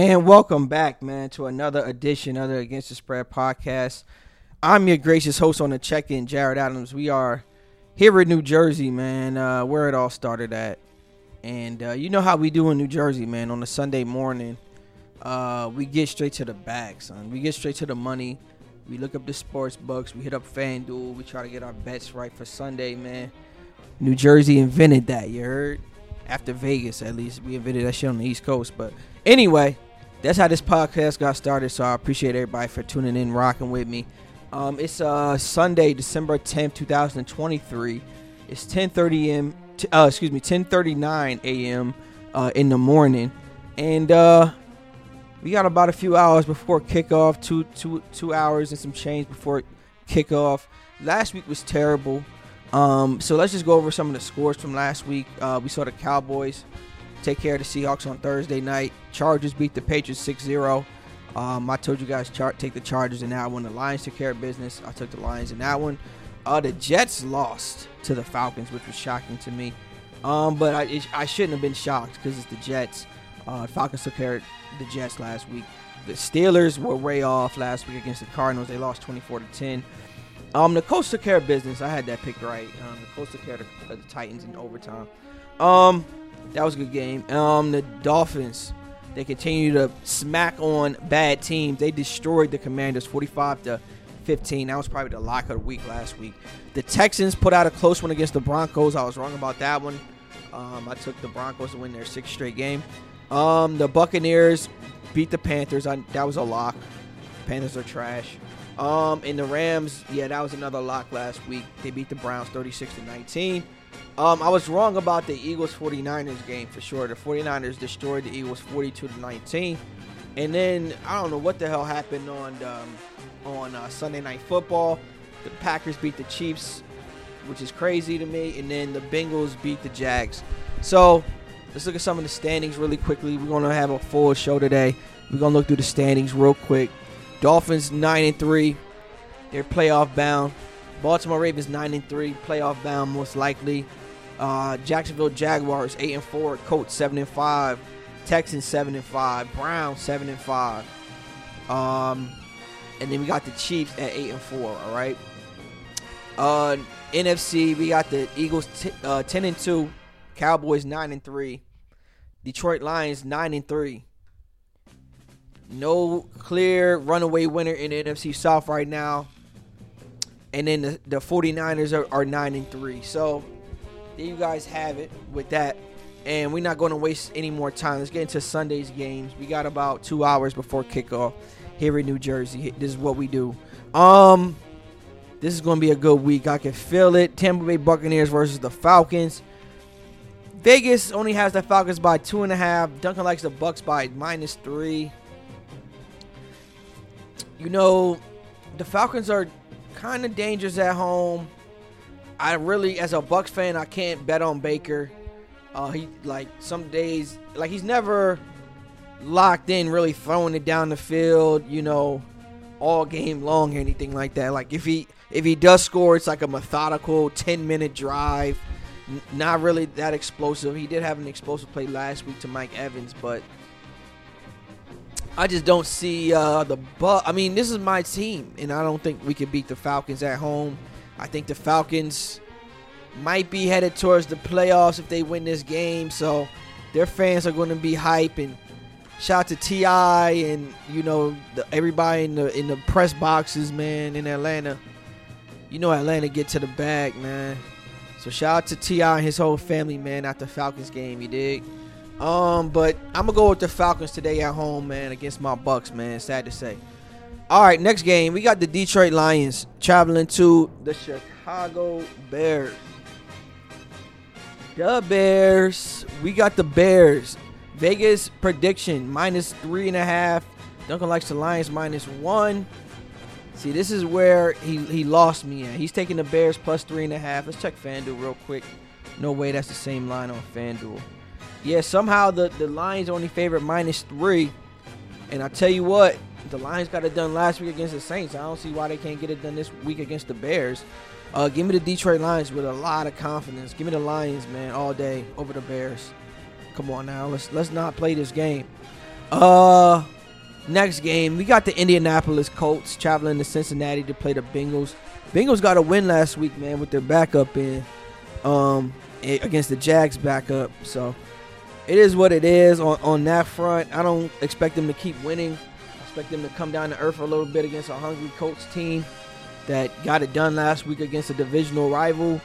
And welcome back, man, to another edition of the Against the Spread podcast. I'm your gracious host on the check-in, Jared Adams. We are here in New Jersey, man, uh, where it all started at. And uh, you know how we do in New Jersey, man. On a Sunday morning, uh, we get straight to the bag, son. We get straight to the money. We look up the sports books. We hit up FanDuel. We try to get our bets right for Sunday, man. New Jersey invented that. You heard? After Vegas, at least we invented that shit on the East Coast. But anyway, that's how this podcast got started. So I appreciate everybody for tuning in, rocking with me. Um, it's uh, Sunday, December 10th, 2023. It's 10:30 m. T- uh, excuse me, 10:39 a.m. Uh, in the morning, and uh, we got about a few hours before kickoff. Two, two, two hours and some change before kickoff. Last week was terrible. Um, so let's just go over some of the scores from last week. Uh, we saw the Cowboys take care of the Seahawks on Thursday night. Chargers beat the Patriots 6-0. Um, I told you guys char- take the Chargers in that one. The Lions took care of business. I took the Lions in that one. Uh, the Jets lost to the Falcons, which was shocking to me. Um, but I, it, I shouldn't have been shocked because it's the Jets. Uh, Falcons took care of the Jets last week. The Steelers were way off last week against the Cardinals. They lost 24 to 10. Um, the Colts took care of business. I had that pick right. Um, the Colts took care of the, of the Titans in overtime. Um, that was a good game. Um, the Dolphins, they continue to smack on bad teams. They destroyed the Commanders 45 to 15. That was probably the lock of the week last week. The Texans put out a close one against the Broncos. I was wrong about that one. Um, I took the Broncos to win their sixth straight game. Um, the Buccaneers beat the Panthers. I, that was a lock. Panthers are trash. Um, and the Rams, yeah, that was another lock last week. They beat the Browns 36 to 19. Um, I was wrong about the Eagles 49ers game for sure. The 49ers destroyed the Eagles 42 to 19. And then I don't know what the hell happened on um, on uh, Sunday Night Football. The Packers beat the Chiefs, which is crazy to me. And then the Bengals beat the Jags. So let's look at some of the standings really quickly. We're gonna have a full show today. We're gonna look through the standings real quick. Dolphins nine and three, they're playoff bound. Baltimore Ravens nine and three, playoff bound most likely. Uh, Jacksonville Jaguars eight and four, Colts seven and five, Texans seven and five, Browns seven and five. Um, and then we got the Chiefs at eight and four. All right. Uh, NFC we got the Eagles t- uh, ten and two, Cowboys nine and three, Detroit Lions nine and three. No clear runaway winner in the NFC South right now. And then the, the 49ers are, are 9 and 3. So there you guys have it with that. And we're not going to waste any more time. Let's get into Sunday's games. We got about two hours before kickoff here in New Jersey. This is what we do. Um, this is going to be a good week. I can feel it. Tampa Bay Buccaneers versus the Falcons. Vegas only has the Falcons by two and a half. Dunkel likes the Bucks by minus three. You know, the Falcons are kind of dangerous at home. I really, as a Bucks fan, I can't bet on Baker. Uh, he like some days, like he's never locked in, really throwing it down the field. You know, all game long or anything like that. Like if he if he does score, it's like a methodical ten minute drive. N- not really that explosive. He did have an explosive play last week to Mike Evans, but I just don't see uh, the but. I mean, this is my team, and I don't think we can beat the Falcons at home. I think the Falcons might be headed towards the playoffs if they win this game. So their fans are going to be hype and shout out to Ti and you know the, everybody in the in the press boxes, man, in Atlanta. You know Atlanta get to the bag, man. So shout out to Ti and his whole family, man, at the Falcons game. You dig? Um, but I'm gonna go with the Falcons today at home, man, against my Bucks, man. Sad to say. All right, next game we got the Detroit Lions traveling to the Chicago Bears. The Bears. We got the Bears. Vegas prediction minus three and a half. Dunkel likes the Lions minus one. See, this is where he, he lost me at. He's taking the Bears plus three and a half. Let's check FanDuel real quick. No way, that's the same line on FanDuel. Yeah, somehow the, the Lions only favorite minus three. And I tell you what, the Lions got it done last week against the Saints. I don't see why they can't get it done this week against the Bears. Uh, give me the Detroit Lions with a lot of confidence. Give me the Lions, man, all day over the Bears. Come on now, let's let's not play this game. Uh, next game we got the Indianapolis Colts traveling to Cincinnati to play the Bengals. Bengals got a win last week, man, with their backup in, um, against the Jags backup. So it is what it is on on that front. I don't expect them to keep winning. I expect them to come down to earth a little bit against a hungry Colts team that got it done last week against a divisional rival,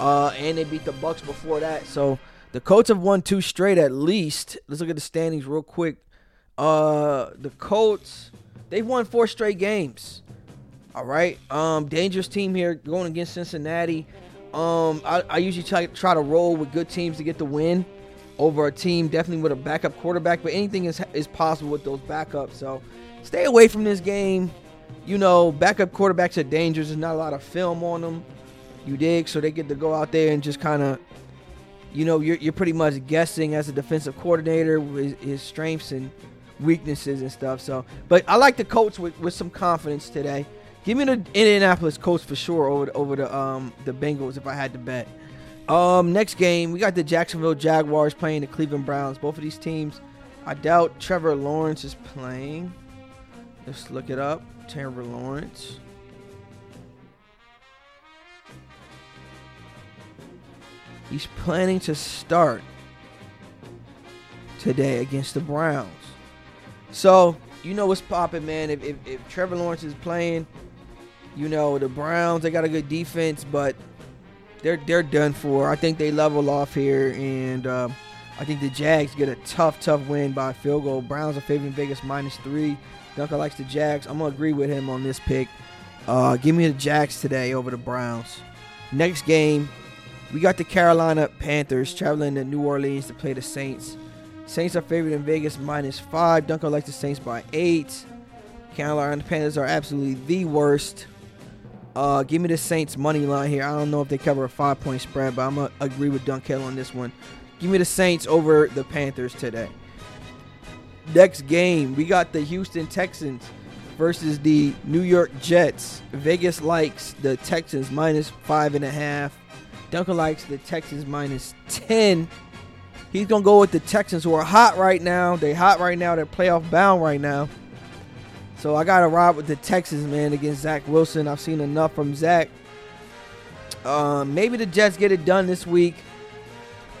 uh, and they beat the Bucks before that. So the Colts have won two straight at least. Let's look at the standings real quick. Uh, the Colts they've won four straight games. All right, um, dangerous team here going against Cincinnati. Um, I, I usually try, try to roll with good teams to get the win over a team definitely with a backup quarterback, but anything is is possible with those backups. So stay away from this game. You know, backup quarterbacks are dangerous. There's not a lot of film on them. You dig? So they get to go out there and just kind of, you know, you're, you're pretty much guessing as a defensive coordinator with his strengths and weaknesses and stuff. So, but I like the Colts with, with some confidence today. Give me the Indianapolis Colts for sure over the, over the um the Bengals if I had to bet. Um, next game we got the Jacksonville Jaguars playing the Cleveland Browns. Both of these teams, I doubt Trevor Lawrence is playing. Let's look it up. Trevor Lawrence. He's planning to start today against the Browns. So, you know what's popping, man. If, if, if, Trevor Lawrence is playing, you know, the Browns, they got a good defense, but they're they're done for. I think they level off here, and um, I think the Jags get a tough, tough win by field goal. Browns are favoring Vegas minus three. Dunkel likes the Jags. I'm gonna agree with him on this pick. Uh, give me the Jags today over the Browns. Next game, we got the Carolina Panthers traveling to New Orleans to play the Saints. Saints are favored in Vegas minus five. Dunkel likes the Saints by eight. Carolina Panthers are absolutely the worst. Uh, give me the Saints money line here. I don't know if they cover a five point spread, but I'm gonna agree with Dunkel on this one. Give me the Saints over the Panthers today. Next game, we got the Houston Texans versus the New York Jets. Vegas likes the Texans minus five and a half. Dunkel likes the Texans minus 10. He's to go with the Texans who are hot right now. They're hot right now. They're playoff bound right now. So I got to ride with the Texans, man, against Zach Wilson. I've seen enough from Zach. Um, maybe the Jets get it done this week.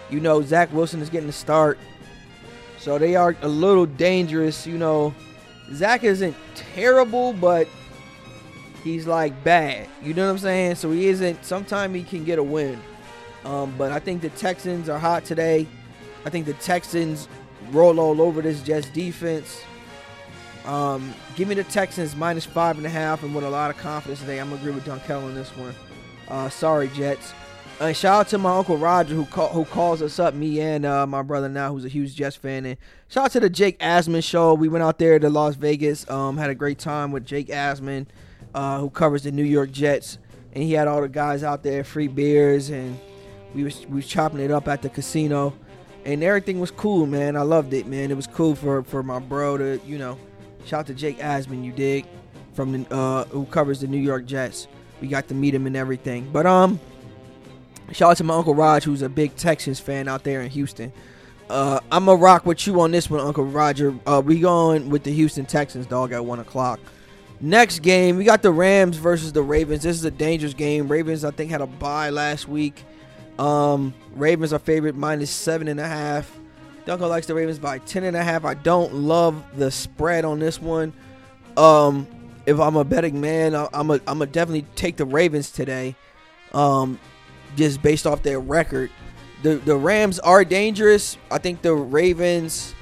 You know, Zach Wilson is getting the start. So they are a little dangerous. You know, Zach isn't terrible, but he's like bad. You know what I'm saying? So he isn't. Sometimes he can get a win. Um, but I think the Texans are hot today. I think the Texans roll all over this Jets defense. Um, give me the Texans minus five and a half, and with a lot of confidence today. I'm gonna agree with Dunkel on this one. Uh, sorry, Jets. Uh, shout out to my uncle Roger who call, who calls us up, me and uh, my brother now, who's a huge Jets fan. And shout out to the Jake Asman show. We went out there to Las Vegas, um, had a great time with Jake Asman, uh, who covers the New York Jets, and he had all the guys out there, free beers, and we was we was chopping it up at the casino, and everything was cool, man. I loved it, man. It was cool for for my bro to you know, shout out to Jake Asman, you dig, from the uh, who covers the New York Jets. We got to meet him and everything, but um. Shout out to my Uncle Raj, who's a big Texans fan out there in Houston. Uh, I'm to rock with you on this one, Uncle Roger. Uh, we going with the Houston Texans, dog, at 1 o'clock. Next game, we got the Rams versus the Ravens. This is a dangerous game. Ravens, I think, had a bye last week. Um, Ravens are favorite minus seven and a half. Dunkel likes the Ravens by ten and a half. I don't love the spread on this one. Um, if I'm a betting man, I'm a I'm definitely take the Ravens today. Um, just based off their record. The the Rams are dangerous. I think the Ravens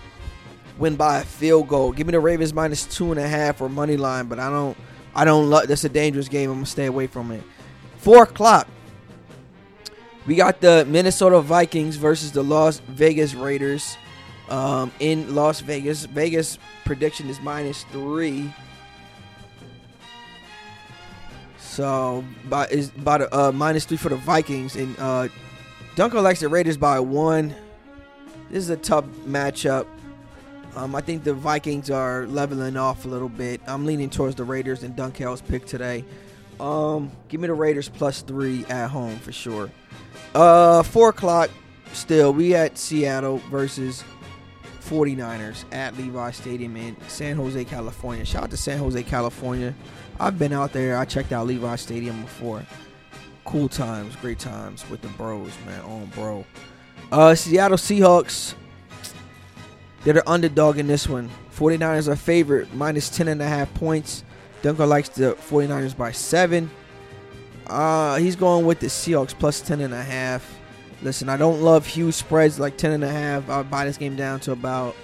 win by a field goal. Give me the Ravens minus two and a half or money line, but I don't I don't love that's a dangerous game. I'm gonna stay away from it. Four o'clock. We got the Minnesota Vikings versus the Las Vegas Raiders. Um, in Las Vegas. Vegas prediction is minus three. So by is about uh, minus three for the Vikings, and uh, Dunkel likes the Raiders by one. This is a tough matchup. Um, I think the Vikings are leveling off a little bit. I'm leaning towards the Raiders and Dunkel's pick today. Um, give me the Raiders plus three at home for sure. Uh, four o'clock. Still, we at Seattle versus 49ers at Levi Stadium in San Jose, California. Shout out to San Jose, California. I've been out there. I checked out Levi Stadium before. Cool times, great times with the bros, man. On bro. Uh, Seattle Seahawks. They're the underdog in this one. 49ers are favorite, minus 10.5 points. Dunkel likes the 49ers by 7. Uh, he's going with the Seahawks plus 10.5. Listen, I don't love huge spreads like 10.5. I'll buy this game down to about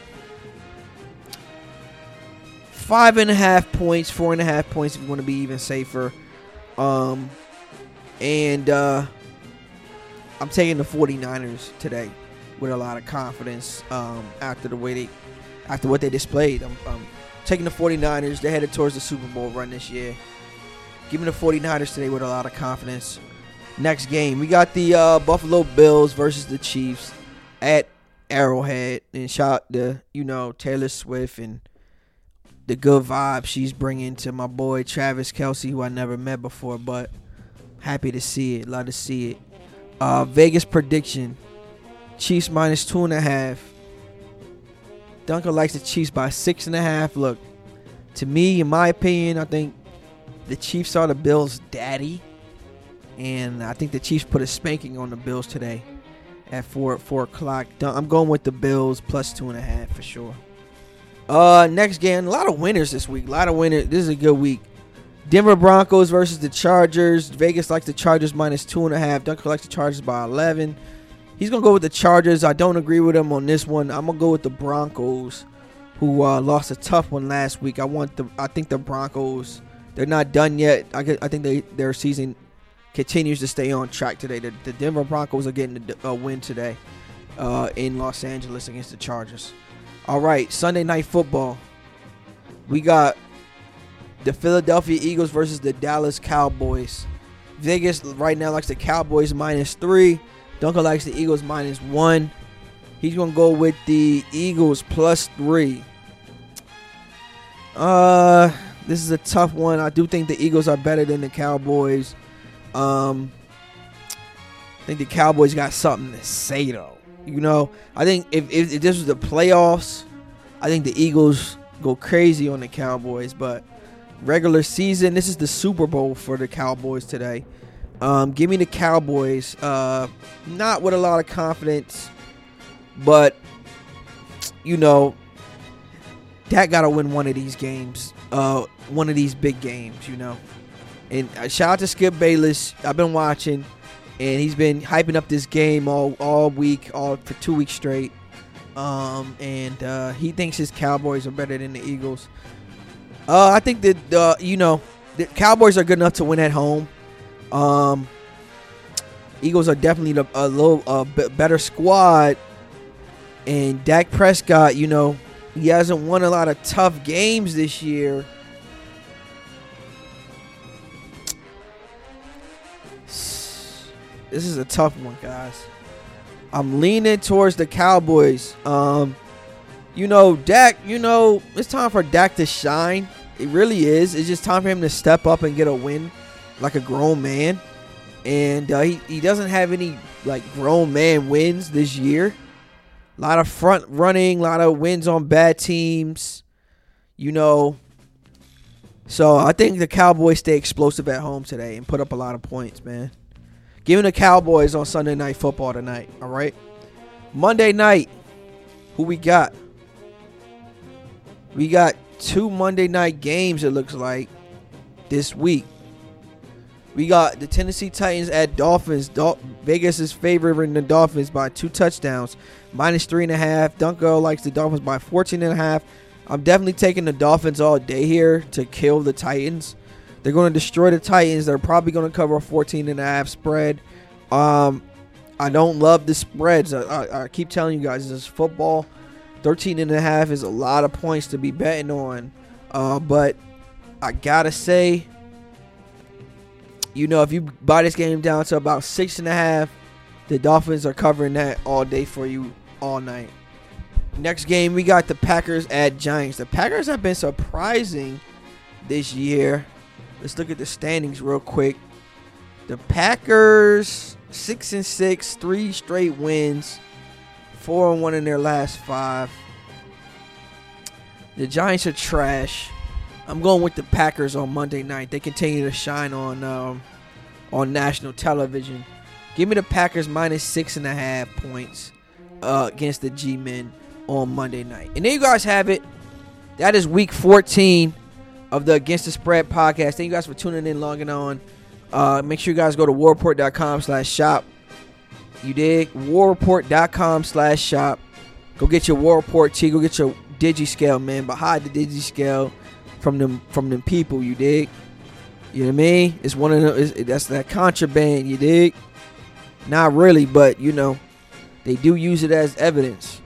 five and a half points, four and a half points if you want to be even safer. Um, and uh, I'm taking the 49ers today with a lot of confidence um, after the way they, after what they displayed. I'm, I'm taking the 49ers. They're headed towards the Super Bowl run this year. Give me the 49ers today with a lot of confidence. Next game, we got the uh, Buffalo Bills versus the Chiefs at Arrowhead. And shout out to, you know, Taylor Swift and the good vibe she's bringing to my boy Travis Kelce, who I never met before, but happy to see it. Love to see it. Uh, Vegas prediction Chiefs minus two and a half. Dunkel likes the Chiefs by six and a half. Look, to me, in my opinion, I think the Chiefs are the Bills' daddy, and I think the Chiefs put a spanking on the Bills today at four four o'clock. I'm going with the Bills plus two and a half for sure. Uh, next game, a lot of winners this week. A lot of winners. This is a good week. Denver Broncos versus the Chargers. Vegas likes the Chargers minus two and a half. Dunkel likes the Chargers by eleven. He's gonna go with the Chargers. I don't agree with him on this one. I'm gonna go with the Broncos, who uh, lost a tough one last week. I want the. I think the Broncos. They're not done yet. I, I think they their season continues to stay on track today. The, the Denver Broncos are getting a win today uh, in Los Angeles against the Chargers. All right, Sunday night football. We got the Philadelphia Eagles versus the Dallas Cowboys. Vegas right now likes the Cowboys minus three. Dunkel likes the Eagles minus one. He's gonna go with the Eagles plus three. Uh, this is a tough one. I do think the Eagles are better than the Cowboys. Um, I think the Cowboys got something to say though. You know, I think if, if, if this was the playoffs, I think the Eagles go crazy on the Cowboys. But regular season, this is the Super Bowl for the Cowboys today. Um, give me the Cowboys. Uh, not with a lot of confidence, but you know, Dak got to win one of these games. Uh, one of these big games. You know, and uh, shout out to Skip Bayless. I've been watching and he's been hyping up this game all all week, all for two weeks straight. Um, and uh, he thinks his Cowboys are better than the Eagles. Uh, I think that uh, you know the Cowboys are good enough to win at home. Um, Eagles are definitely a, a little uh, b- better squad, and Dak Prescott, you know, he hasn't won a lot of tough games this year. This is a tough one, guys. I'm leaning towards the Cowboys. Um, you know, Dak, you know, it's time for Dak to shine. It really is. It's just time for him to step up and get a win like a grown man. And uh, he, he doesn't have any like grown man wins this year. A lot of front running, a lot of wins on bad teams. You know. So I think the Cowboys stay explosive at home today and put up a lot of points, man. Giving the Cowboys on Sunday Night Football tonight. All right. Monday night, who we got? We got two Monday night games. It looks like this week. We got the Tennessee Titans at Dolphins. Dol- Vegas is favoring the Dolphins by two touchdowns, minus three and a half. Dunkel likes the Dolphins by 14 and a half. I'm definitely taking the Dolphins all day here to kill the Titans. They're going to destroy the Titans. They're probably going to cover a 14 and a half spread. Um, I don't love the spreads. I, I, I keep telling you guys, this is football. 13 and a half is a lot of points to be betting on. Uh, but I got to say, you know, if you buy this game down to about six and a half, the Dolphins are covering that all day for you all night. Next game, we got the Packers at Giants. The Packers have been surprising this year. Let's look at the standings real quick. The Packers six and six, three straight wins, four and one in their last five. The Giants are trash. I'm going with the Packers on Monday night. They continue to shine on um, on national television. Give me the Packers minus six and a half points uh, against the G-men on Monday night. And there you guys have it. That is week 14 of the Against the Spread podcast. Thank you guys for tuning in, logging on. Uh, make sure you guys go to warreport.com slash shop. You dig? Warreport.com slash shop. Go get your War Report T. Go get your Digi-Scale, man. Behind the Digi-Scale from them from them people, you dig? You know what I mean? It's one of the that's that contraband, you dig? Not really, but you know, they do use it as evidence.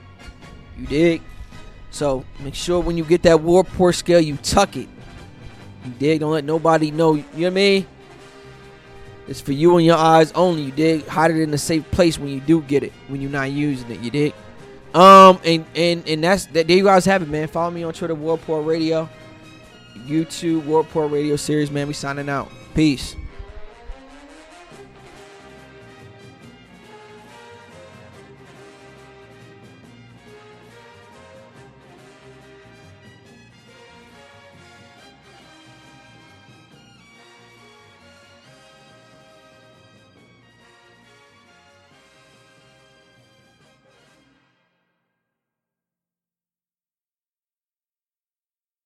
You dig? So make sure when you get that War Report scale, you tuck it. You dig? Don't let nobody know. You know what I mean? It's for you and your eyes only. You dig? Hide it in a safe place when you do get it. When you're not using it. You dig? Um, and and and that's that. There you guys have it, man. Follow me on Twitter, War Report Radio, YouTube, War Report Radio series, man. We signing out. Peace.